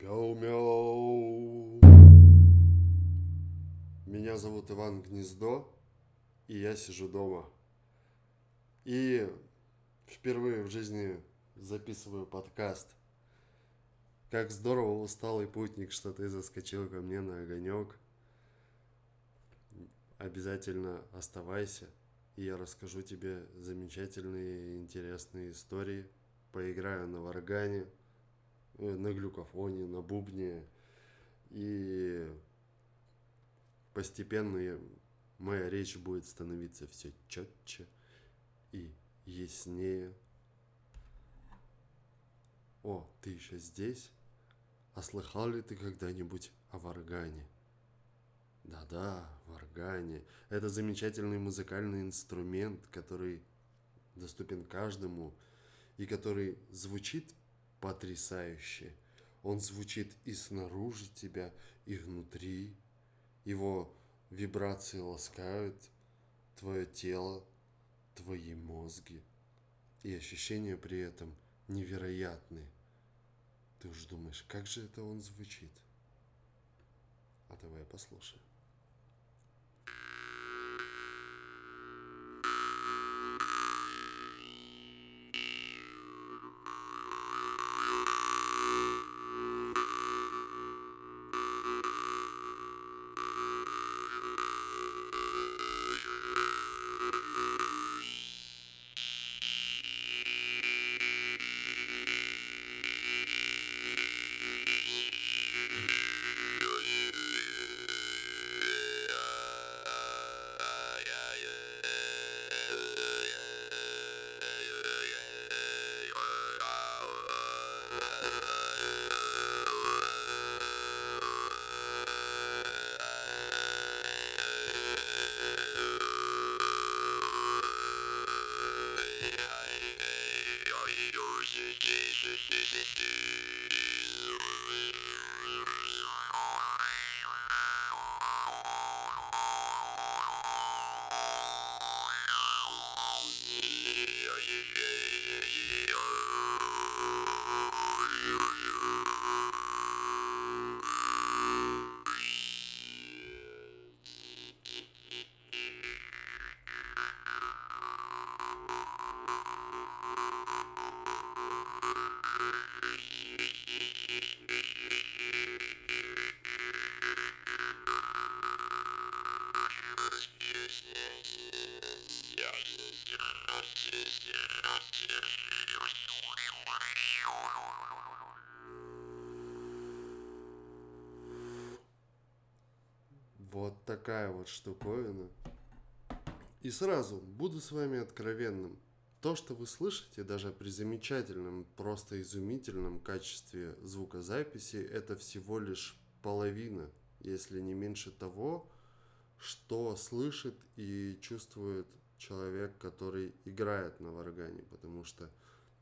Мяу-мяу. Меня зовут Иван Гнездо, и я сижу дома. И впервые в жизни записываю подкаст. Как здорово, усталый путник, что ты заскочил ко мне на огонек. Обязательно оставайся, и я расскажу тебе замечательные интересные истории. Поиграю на варгане, на глюкофоне, на бубне. И постепенно моя речь будет становиться все четче и яснее. О, ты еще здесь? А слыхал ли ты когда-нибудь о варгане? Да-да, варгане. Это замечательный музыкальный инструмент, который доступен каждому и который звучит потрясающе. Он звучит и снаружи тебя, и внутри. Его вибрации ласкают твое тело, твои мозги. И ощущения при этом невероятные. Ты уж думаешь, как же это он звучит? А давай послушаем. すいすいすい。Такая вот штуковина. И сразу буду с вами откровенным. То, что вы слышите, даже при замечательном, просто изумительном качестве звукозаписи, это всего лишь половина, если не меньше того, что слышит и чувствует человек, который играет на варгане, потому что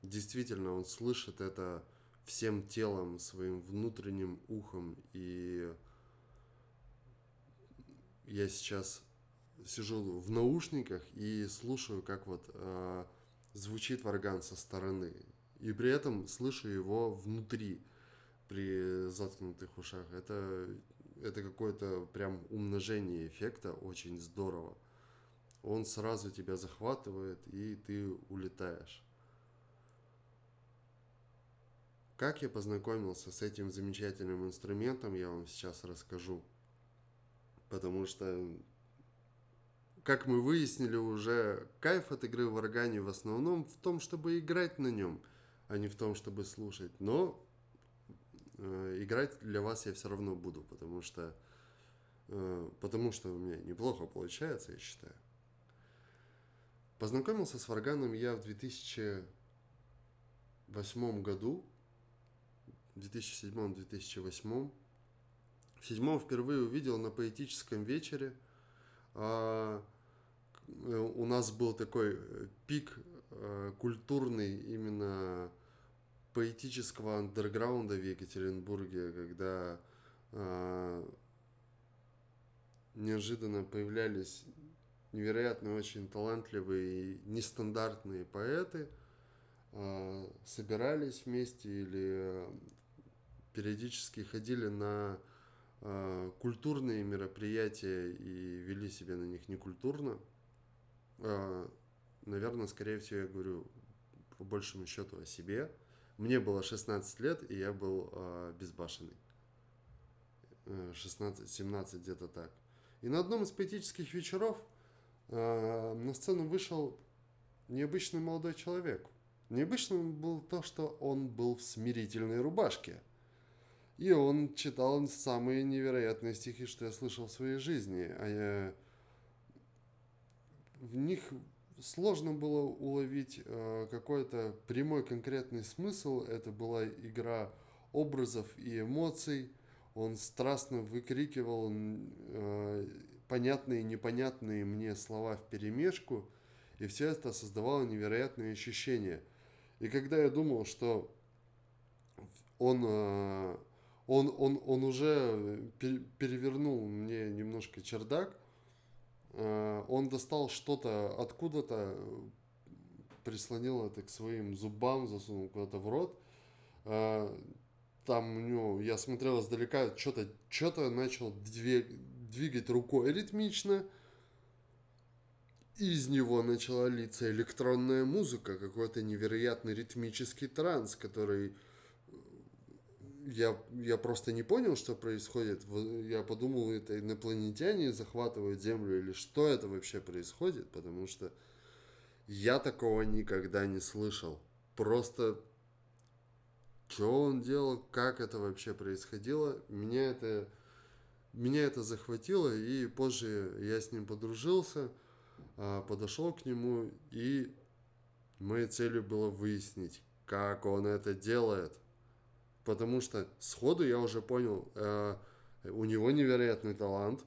действительно он слышит это всем телом, своим внутренним ухом, и я сейчас сижу в наушниках и слушаю, как вот э, звучит варган со стороны. И при этом слышу его внутри при заткнутых ушах. Это, это какое-то прям умножение эффекта, очень здорово. Он сразу тебя захватывает, и ты улетаешь. Как я познакомился с этим замечательным инструментом, я вам сейчас расскажу. Потому что, как мы выяснили уже, кайф от игры в органе в основном в том, чтобы играть на нем, а не в том, чтобы слушать. Но э, играть для вас я все равно буду, потому что, э, потому что у меня неплохо получается, я считаю. Познакомился с варганом я в 2008 году, 2007-2008 в седьмом впервые увидел на поэтическом вечере. А, у нас был такой э, пик э, культурный именно поэтического андерграунда в Екатеринбурге, когда а, неожиданно появлялись невероятно очень талантливые и нестандартные поэты, а, собирались вместе или периодически ходили на э, культурные мероприятия и вели себя на них некультурно. Э, наверное, скорее всего, я говорю по большему счету о себе. Мне было 16 лет, и я был э, безбашенный. 16-17 где-то так. И на одном из поэтических вечеров э, на сцену вышел необычный молодой человек. Необычным был то, что он был в смирительной рубашке. И он читал самые невероятные стихи, что я слышал в своей жизни. А я... В них сложно было уловить э, какой-то прямой конкретный смысл. Это была игра образов и эмоций. Он страстно выкрикивал э, понятные и непонятные мне слова в перемешку, и все это создавало невероятные ощущения. И когда я думал, что он, э, он, он, он уже перевернул мне немножко чердак, э, он достал что-то откуда-то, прислонил это к своим зубам, засунул куда-то в рот, э, там у него, я смотрел издалека, что-то что начал двигать рукой ритмично. Из него начала литься электронная музыка, какой-то невероятный ритмический транс, который э, я, я просто не понял, что происходит. Я подумал, это инопланетяне захватывают Землю или что это вообще происходит, потому что я такого никогда не слышал. Просто что он делал, как это вообще происходило. Меня это, меня это захватило, и позже я с ним подружился, а, подошел к нему, и моей целью было выяснить, как он это делает. Потому что сходу я уже понял, э, у него невероятный талант.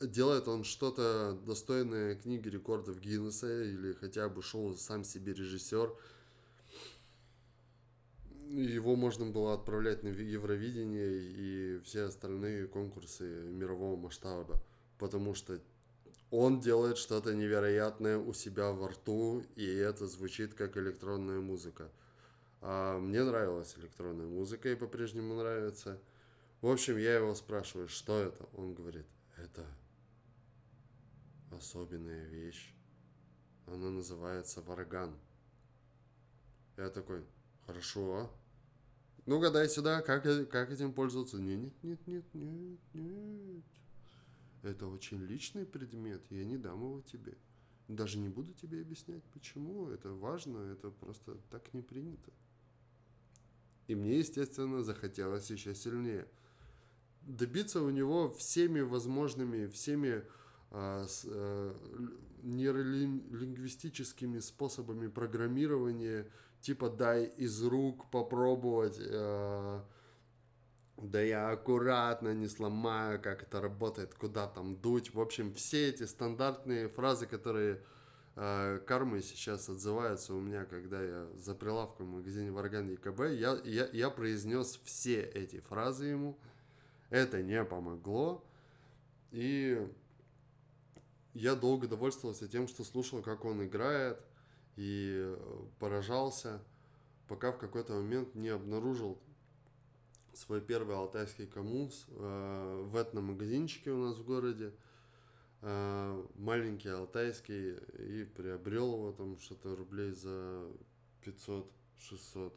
Делает он что-то достойное книги рекордов Гиннесса или хотя бы шоу «Сам себе режиссер», его можно было отправлять на Евровидение и все остальные конкурсы мирового масштаба, потому что он делает что-то невероятное у себя во рту, и это звучит как электронная музыка. А мне нравилась электронная музыка и по-прежнему нравится. В общем, я его спрашиваю, что это? Он говорит, это особенная вещь. Она называется варган. Я такой, Хорошо. Ну-ка, дай сюда, как, как этим пользоваться? Нет, нет, нет, нет, нет. Это очень личный предмет, я не дам его тебе. Даже не буду тебе объяснять, почему. Это важно, это просто так не принято. И мне, естественно, захотелось еще сильнее. Добиться у него всеми возможными, всеми а, с, а, нейролингвистическими способами программирования – типа дай из рук попробовать, э, да я аккуратно не сломаю, как это работает, куда там дуть. В общем, все эти стандартные фразы, которые э, кармой сейчас отзываются у меня, когда я за прилавком в магазине Варган ЕКБ, я, я, я произнес все эти фразы ему. Это не помогло. И я долго довольствовался тем, что слушал, как он играет – и э, поражался, пока в какой-то момент не обнаружил свой первый алтайский коммунс э, в этномагазинчике у нас в городе. Э, маленький алтайский и приобрел его там что-то рублей за 500-600.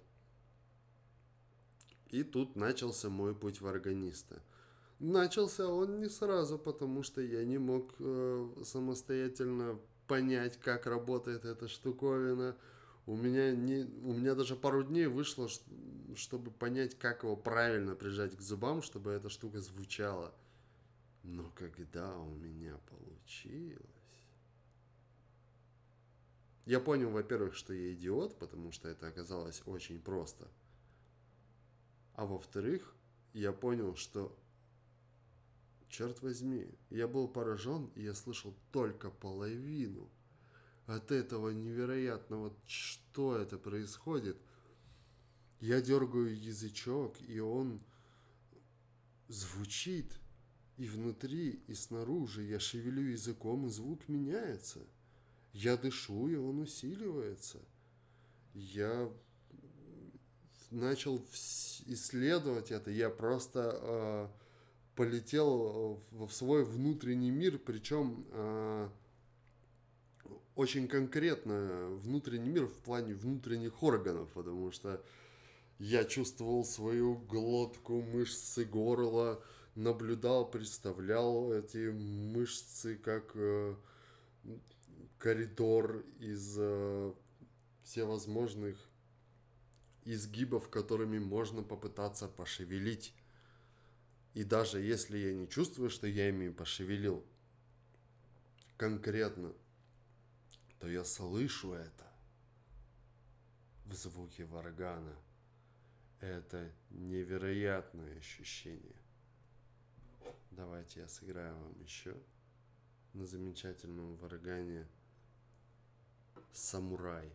И тут начался мой путь в органиста. Начался он не сразу, потому что я не мог э, самостоятельно понять, как работает эта штуковина. У меня, не, у меня даже пару дней вышло, чтобы понять, как его правильно прижать к зубам, чтобы эта штука звучала. Но когда у меня получилось... Я понял, во-первых, что я идиот, потому что это оказалось очень просто. А во-вторых, я понял, что Черт возьми, я был поражен, и я слышал только половину от этого невероятного, что это происходит. Я дергаю язычок, и он звучит и внутри, и снаружи. Я шевелю языком, и звук меняется. Я дышу, и он усиливается. Я начал исследовать это, я просто э, полетел в, в свой внутренний мир, причем э, очень конкретно внутренний мир в плане внутренних органов, потому что я чувствовал свою глотку, мышцы горла, наблюдал, представлял эти мышцы как э, коридор из э, всевозможных изгибов, которыми можно попытаться пошевелить. И даже если я не чувствую, что я ими пошевелил конкретно, то я слышу это в звуке варгана. Это невероятное ощущение. Давайте я сыграю вам еще на замечательном варгане «Самурай».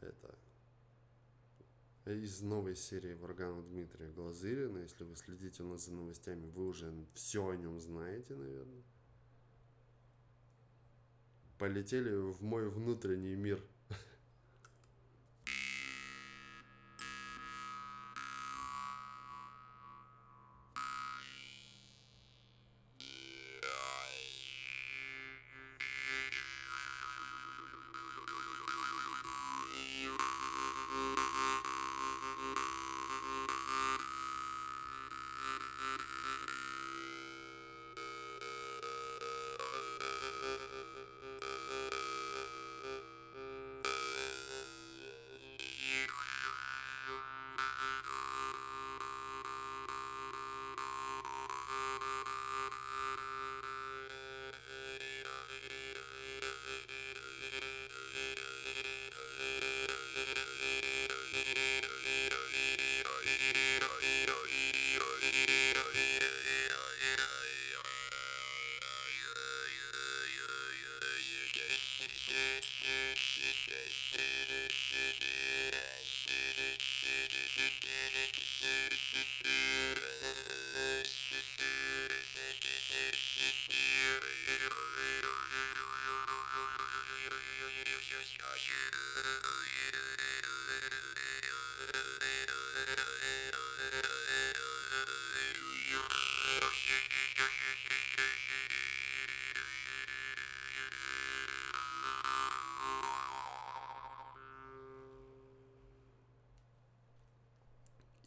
Это из новой серии Варгана Дмитрия Глазырина. Если вы следите у нас за новостями, вы уже все о нем знаете, наверное. Полетели в мой внутренний мир –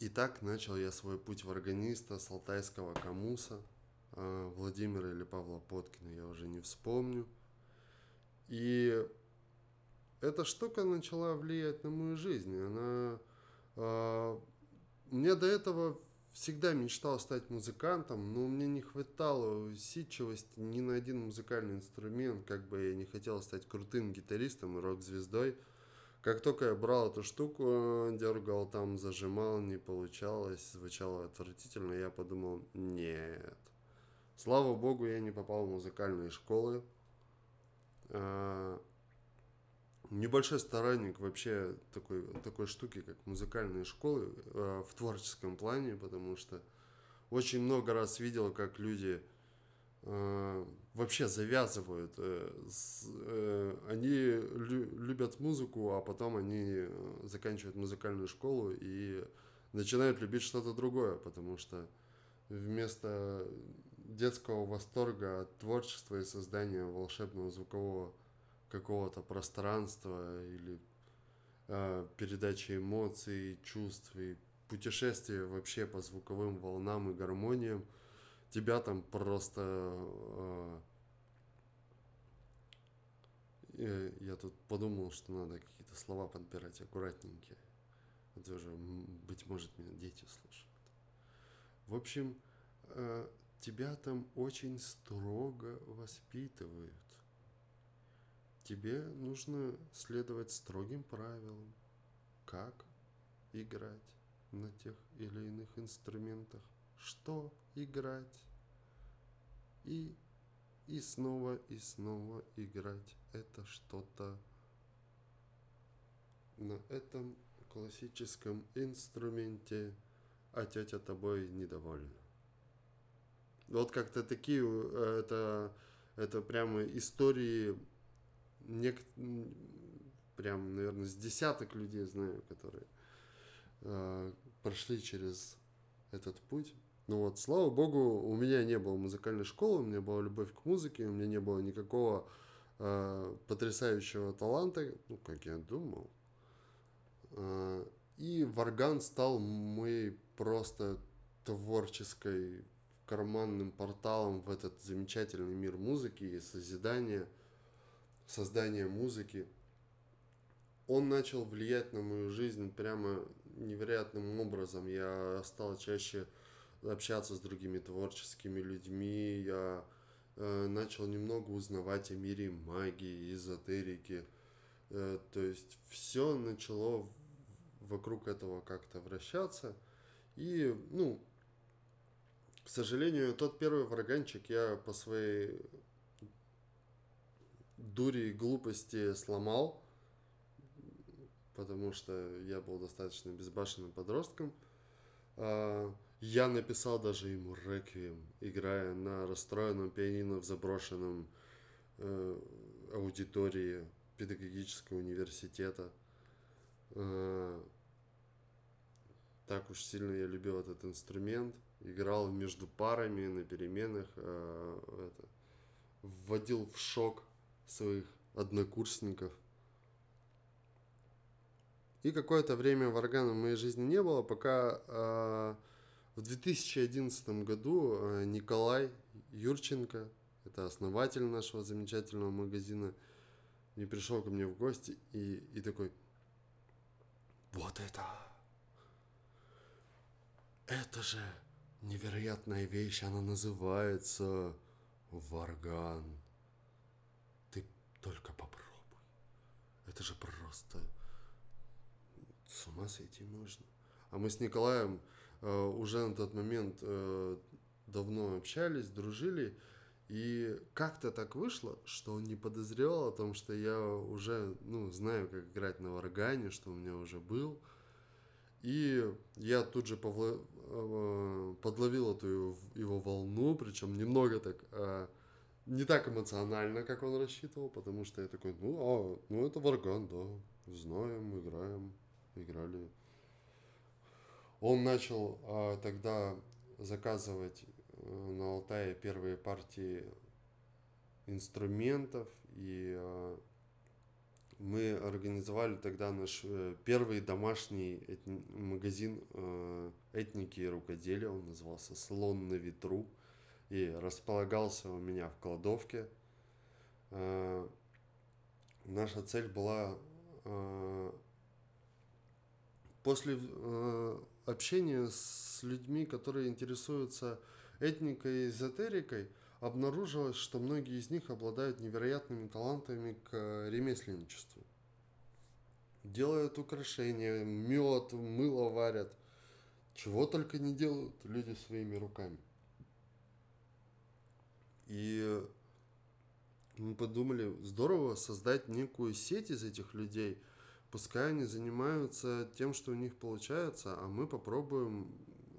так начал я свой путь в органиста с алтайского Камуса, а, Владимира или Павла Поткина, я уже не вспомню. И эта штука начала влиять на мою жизнь. Она... Э, мне до этого всегда мечтал стать музыкантом, но мне не хватало усидчивости ни на один музыкальный инструмент, как бы я не хотел стать крутым гитаристом и рок-звездой. Как только я брал эту штуку, дергал там, зажимал, не получалось, звучало отвратительно, я подумал, нет. Слава богу, я не попал в музыкальные школы. А, небольшой сторонник вообще такой, такой штуки, как музыкальные школы а, в творческом плане, потому что очень много раз видел, как люди Э, вообще завязывают. Э, э, они любят музыку, а потом они заканчивают музыкальную школу и начинают любить что-то другое, потому что вместо детского восторга от творчества и создания волшебного звукового какого-то пространства или э, передачи эмоций, чувств и путешествия вообще по звуковым волнам и гармониям, тебя там просто... Э, я тут подумал, что надо какие-то слова подбирать аккуратненькие. Это уже, быть может, меня дети слушают. В общем, э, тебя там очень строго воспитывают. Тебе нужно следовать строгим правилам, как играть на тех или иных инструментах, что играть. И, и снова, и снова играть это что-то на этом классическом инструменте, а тетя тобой недовольна. Вот как-то такие, э, это, это прямо истории, нек, прям, наверное, с десяток людей знаю, которые э, прошли через этот путь. Ну вот, слава богу, у меня не было музыкальной школы, у меня была любовь к музыке, у меня не было никакого э, потрясающего таланта, ну, как я думал. Э, и Варган стал моей просто творческой карманным порталом в этот замечательный мир музыки и созидания, создания музыки. Он начал влиять на мою жизнь прямо невероятным образом. Я стал чаще общаться с другими творческими людьми, я э, начал немного узнавать о мире магии, эзотерики. Э, то есть все начало вокруг этого как-то вращаться. И, ну, к сожалению, тот первый враганчик я по своей дури и глупости сломал, потому что я был достаточно безбашенным подростком. Я написал даже ему реквием, играя на расстроенном пианино в заброшенном э, аудитории педагогического университета. Э, так уж сильно я любил этот инструмент. Играл между парами на переменах. Э, это, вводил в шок своих однокурсников. И какое-то время варгана в моей жизни не было, пока э, в 2011 году э, Николай Юрченко, это основатель нашего замечательного магазина, не пришел ко мне в гости и, и такой, вот это это же невероятная вещь, она называется варган. Ты только попробуй. Это же просто с ума сойти можно. А мы с Николаем уже на тот момент э, давно общались, дружили. И как-то так вышло, что он не подозревал о том, что я уже, ну, знаю, как играть на варгане, что у меня уже был. И я тут же повла... Э, подловил эту его волну, причем немного так, э, не так эмоционально, как он рассчитывал, потому что я такой, ну, а, ну это Варган, да, знаем, играем, играли. Он начал а, тогда заказывать э, на Алтае первые партии инструментов и а, мы организовали тогда наш э, первый домашний этни- магазин э, этники и рукоделия. Он назывался «Слон на ветру» и располагался у меня в кладовке. Э, наша цель была э, после э, общения с людьми, которые интересуются этникой и эзотерикой – обнаружилось, что многие из них обладают невероятными талантами к ремесленничеству. Делают украшения, мед, мыло варят. Чего только не делают люди своими руками. И мы подумали, здорово создать некую сеть из этих людей. Пускай они занимаются тем, что у них получается, а мы попробуем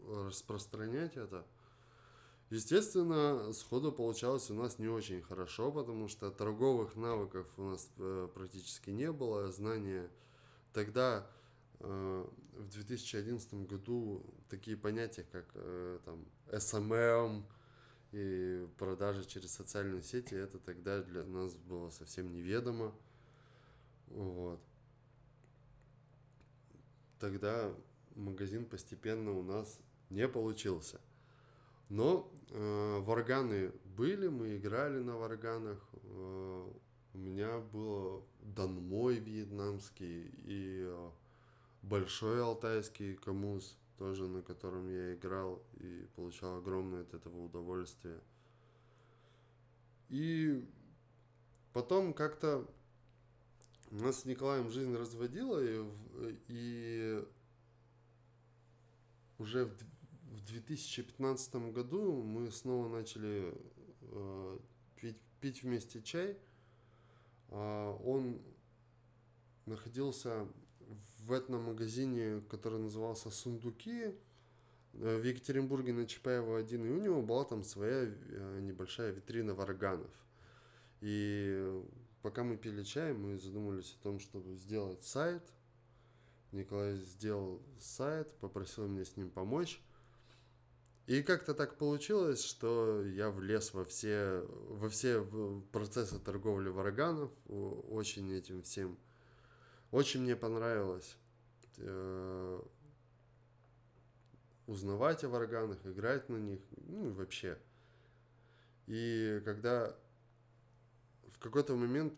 распространять это – Естественно, сходу получалось у нас не очень хорошо, потому что торговых навыков у нас э, практически не было. Знания тогда, э, в 2011 году, такие понятия, как э, там, SMM и продажи через социальные сети, это тогда для нас было совсем неведомо. Вот. Тогда магазин постепенно у нас не получился. Но э, варганы были, мы играли на варганах. Э, у меня был Данмой вьетнамский и э, большой алтайский камуз, тоже на котором я играл и получал огромное от этого удовольствие. И потом как-то нас с Николаем жизнь разводила, и, и уже в в 2015 году мы снова начали э, пить, пить вместе чай. Э, он находился в этом магазине, который назывался «Сундуки», э, в Екатеринбурге на Чапаева 1, и у него была там своя э, небольшая витрина варганов. И пока мы пили чай, мы задумались о том, чтобы сделать сайт, Николай сделал сайт, попросил меня с ним помочь. И как-то так получилось, что я влез во все, во все процессы торговли вараганов, очень этим всем. Очень мне понравилось э, узнавать о вараганах, играть на них, ну и вообще. И когда в какой-то момент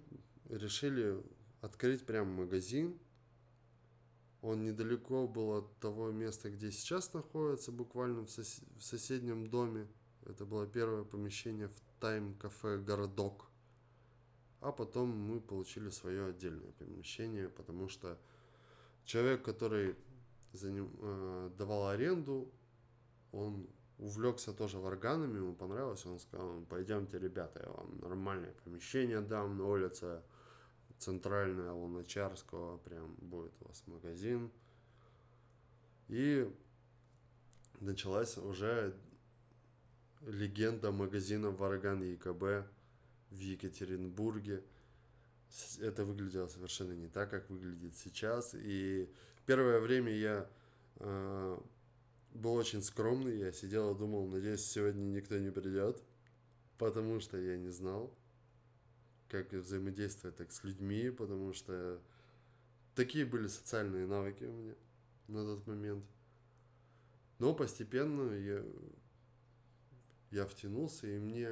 решили открыть прям магазин, он недалеко был от того места, где сейчас находится, буквально в, сос- в соседнем доме. Это было первое помещение в тайм-кафе «Городок». А потом мы получили свое отдельное помещение, потому что человек, который за ним, э, давал аренду, он увлекся тоже варганами, ему понравилось, он сказал, пойдемте, ребята, я вам нормальное помещение дам на улице центральная Луначарского, прям будет у вас магазин. И началась уже легенда магазина Вараган ЕКБ в Екатеринбурге. Это выглядело совершенно не так, как выглядит сейчас. И первое время я э, был очень скромный. Я сидел и думал, надеюсь, сегодня никто не придет, потому что я не знал, как взаимодействовать так с людьми, потому что такие были социальные навыки у меня на тот момент. Но постепенно я, я втянулся, и мне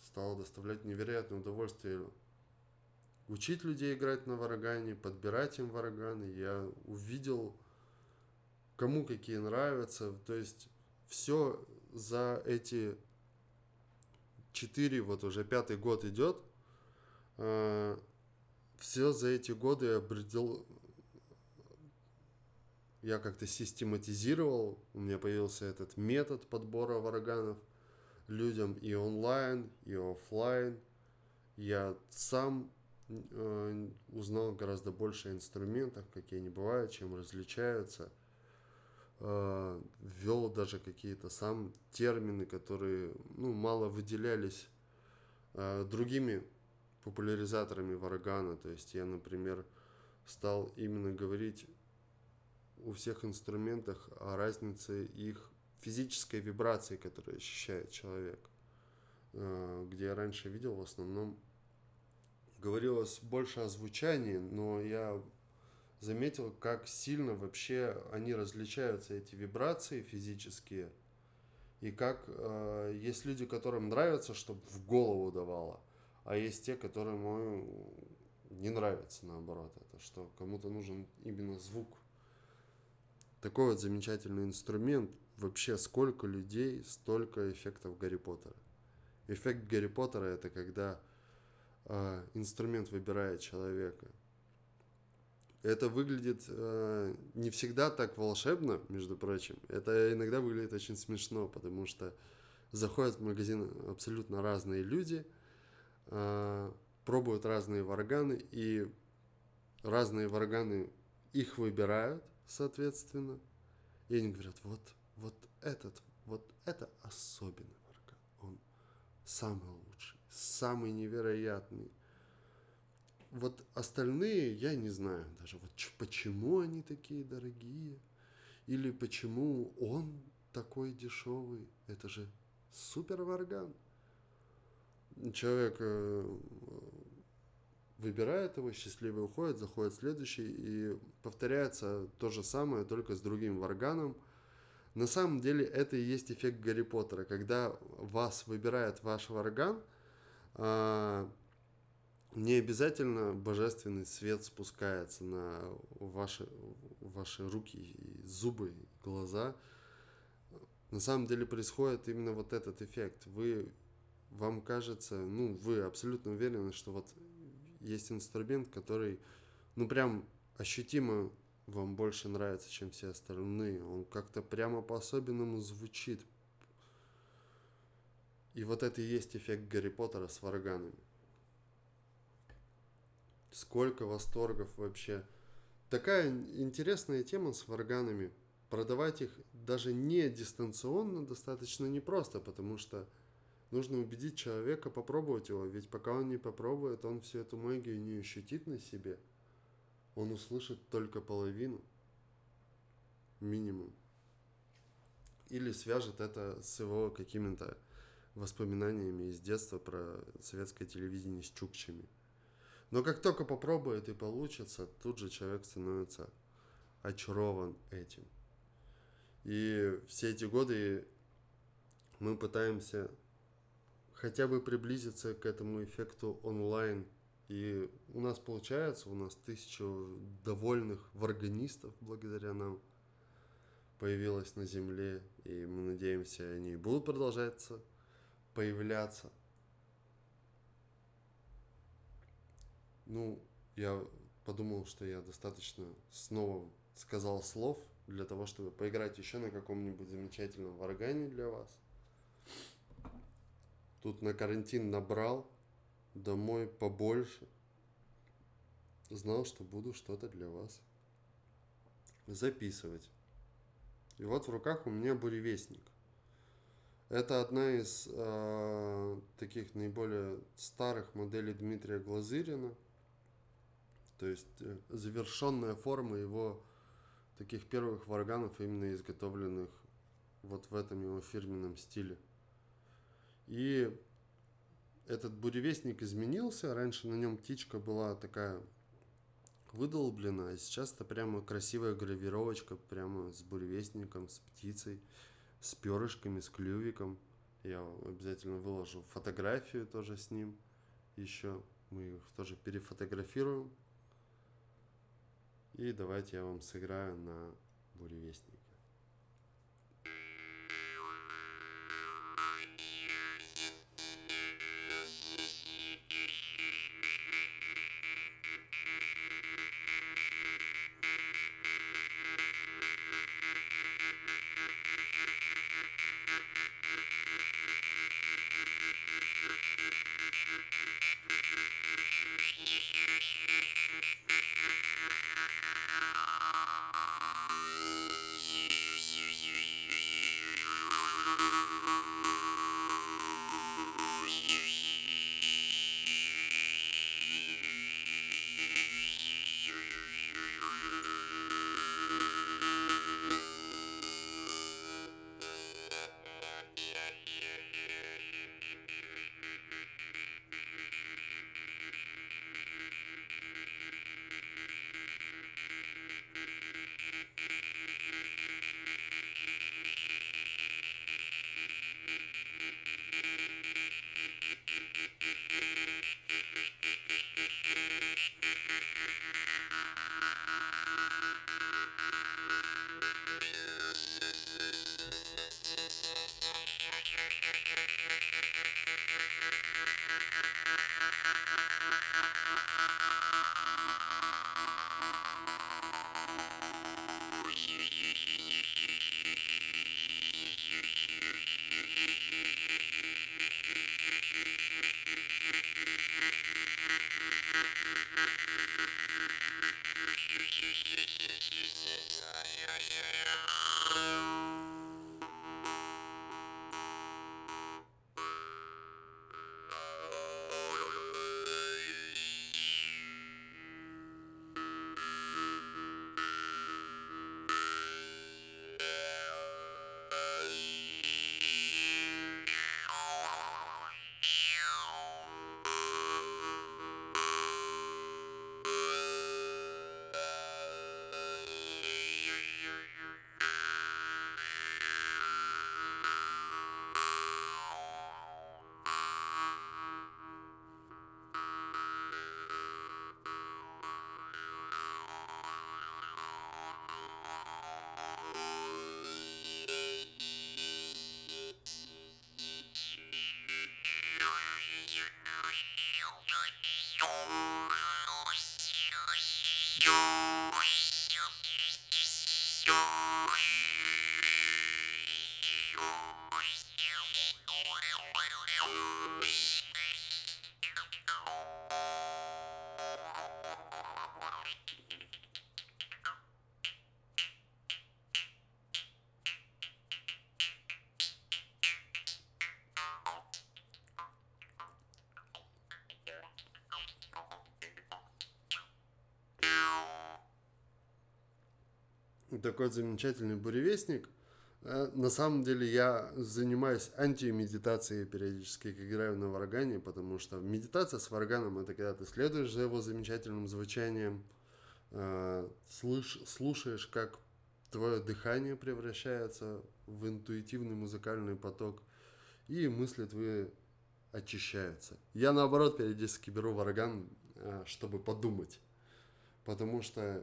стало доставлять невероятное удовольствие учить людей играть на варагане, подбирать им вараганы. Я увидел, кому какие нравятся. То есть все за эти четыре, вот уже пятый год идет – Э, все за эти годы я обредел, я как-то систематизировал, у меня появился этот метод подбора вараганов людям и онлайн, и офлайн. Я сам э, узнал гораздо больше о инструментах, какие они бывают, чем различаются. Э, ввел даже какие-то сам термины, которые ну, мало выделялись э, другими популяризаторами варагана. То есть я, например, стал именно говорить у всех инструментах о разнице их физической вибрации, которую ощущает человек. Э, где я раньше видел в основном говорилось больше о звучании, но я заметил, как сильно вообще они различаются, эти вибрации физические, и как э, есть люди, которым нравится, чтобы в голову давало – а есть те, которые ему не нравятся, наоборот, это что кому-то нужен именно звук. Такой вот замечательный инструмент. Вообще, сколько людей, столько эффектов Гарри Поттера. Эффект Гарри Поттера это когда э, инструмент выбирает человека. Это выглядит э, не всегда так волшебно, между прочим. Это иногда выглядит очень смешно, потому что заходят в магазин абсолютно разные люди – э, пробуют разные варганы, и разные варганы их выбирают, соответственно. И они говорят, вот, вот этот, вот это особенный варган. Он самый лучший, самый невероятный. Вот остальные я не знаю даже, вот почему они такие дорогие, или почему он такой дешевый. Это же супер варган человек э, выбирает его, счастливый уходит, заходит следующий, и повторяется то же самое, только с другим варганом. На самом деле это и есть эффект Гарри Поттера, когда вас выбирает ваш варган, а, не обязательно божественный свет спускается на ваши, ваши руки, зубы, глаза. На самом деле происходит именно вот этот эффект. Вы вам кажется, ну, вы абсолютно уверены, что вот есть инструмент, который, ну, прям ощутимо вам больше нравится, чем все остальные. Он как-то прямо по-особенному звучит. И вот это и есть эффект Гарри Поттера с варганами. Сколько восторгов вообще. Такая интересная тема с варганами. Продавать их даже не дистанционно достаточно непросто, потому что нужно убедить человека попробовать его, ведь пока он не попробует, он всю эту магию не ощутит на себе. он услышит только половину, минимум. Или свяжет это с его какими-то воспоминаниями из детства про советское телевидение с чукчами. Но как только попробует и получится, тут же человек становится очарован этим. И все эти годы мы пытаемся хотя бы приблизиться к этому эффекту онлайн. И у нас получается, у нас тысячу довольных варганистов благодаря нам появилось на Земле. И мы надеемся, они будут продолжаться появляться. Ну, я подумал, что я достаточно снова сказал слов для того, чтобы поиграть еще на каком-нибудь замечательном варгане для вас. Тут на карантин набрал, домой побольше. Знал, что буду что-то для вас записывать. И вот в руках у меня буревестник. Это одна из э, таких наиболее старых моделей Дмитрия Глазырина. То есть э, завершенная форма его таких первых варганов, именно изготовленных вот в этом его фирменном стиле. И этот буревестник изменился. Раньше на нем птичка была такая выдолблена, а сейчас это прямо красивая гравировочка, прямо с буревестником, с птицей с перышками, с клювиком. Я обязательно выложу фотографию тоже с ним. Еще мы их тоже перефотографируем. И давайте я вам сыграю на буревестнике. you. Такой замечательный буревестник. Э, на самом деле я занимаюсь антимедитацией периодически, как играю на варгане, потому что медитация с варганом это когда ты следуешь за его замечательным звучанием, э, слыш, слушаешь, как твое дыхание превращается в интуитивный музыкальный поток, и мысли твои очищаются. Я наоборот периодически беру варган, э, чтобы подумать, потому что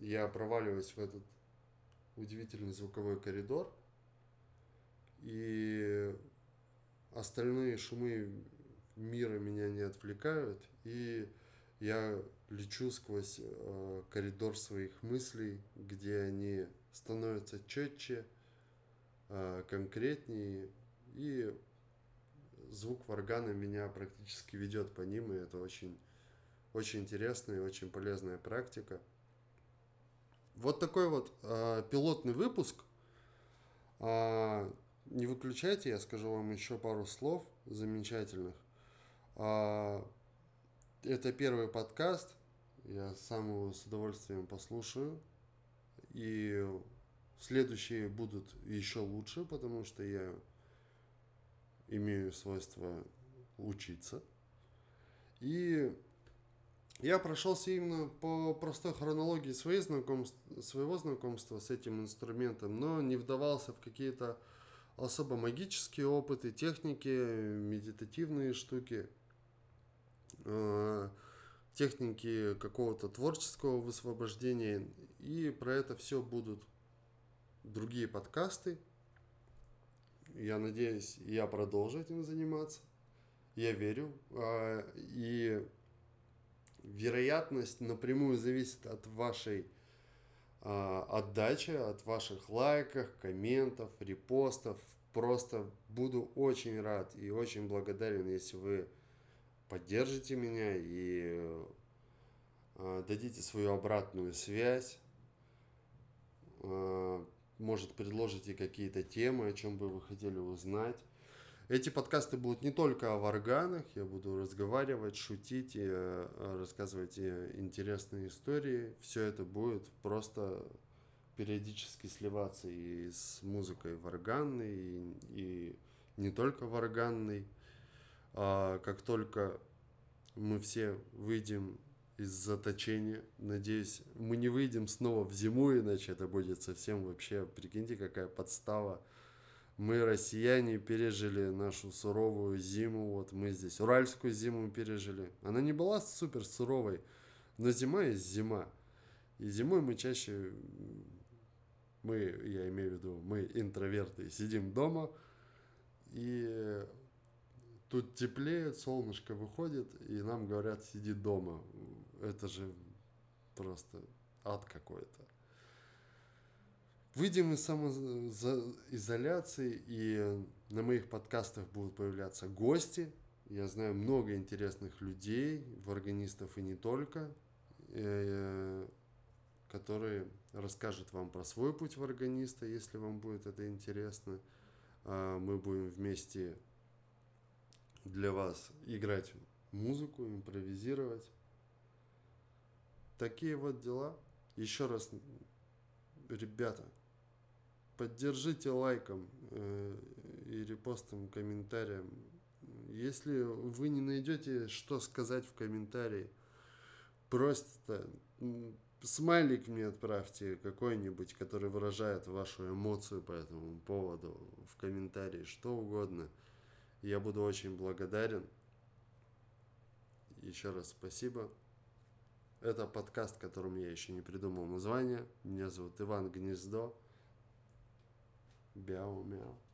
я проваливаюсь в этот удивительный звуковой коридор, и остальные шумы мира меня не отвлекают, и я лечу сквозь э, коридор своих мыслей, где они становятся четче, э, конкретнее, и звук варгана меня практически ведет по ним, и это очень, очень интересная и очень полезная практика. Вот такой вот э, пилотный выпуск. Э, не выключайте, я скажу вам еще пару слов замечательных. Э, это первый подкаст. Я сам его с удовольствием послушаю. И следующие будут еще лучше, потому что я имею свойство учиться. И я прошелся именно по простой хронологии своей знакомств, своего знакомства с этим инструментом, но не вдавался в какие-то особо магические опыты, техники, медитативные штуки, э, техники какого-то творческого высвобождения. И про это все будут другие подкасты. Я надеюсь, я продолжу этим заниматься. Я верю. Э, и вероятность напрямую зависит от вашей э, отдачи, от ваших лайков, комментов, репостов. Просто буду очень рад и очень благодарен, если вы поддержите меня и э, дадите свою обратную связь. Э, может, предложите какие-то темы, о чем бы вы хотели узнать. Эти подкасты будут не только о варганах, я буду разговаривать, шутить и э, рассказывать интересные истории. Все это будет просто периодически сливаться и с музыкой варганной, и, и не только варганной. А как только мы все выйдем из заточения, надеюсь, мы не выйдем снова в зиму, иначе это будет совсем вообще, прикиньте, какая подстава мы, россияне, пережили нашу суровую зиму. Вот мы здесь уральскую зиму пережили. Она не была супер суровой, но зима есть зима. И зимой мы чаще, мы, я имею в виду, мы интроверты, сидим дома, и тут теплеет, солнышко выходит, и нам говорят, сиди дома. Это же просто ад какой-то. Выйдем из самоизоляции, и на моих подкастах будут появляться гости. Я знаю много интересных людей, варганистов и не только, э, которые расскажут вам про свой путь варганиста, если вам будет это интересно. А мы будем вместе для вас играть музыку, импровизировать. Такие вот дела. Еще раз, ребята, поддержите лайком э, и репостом, комментарием. Если вы не найдете, что сказать в комментарии, просто смайлик мне отправьте какой-нибудь, который выражает вашу эмоцию по этому поводу в комментарии, что угодно. Я буду очень благодарен. Еще раз спасибо. Это подкаст, которым я еще не придумал название. Меня зовут Иван Гнездо. Bel, Mel.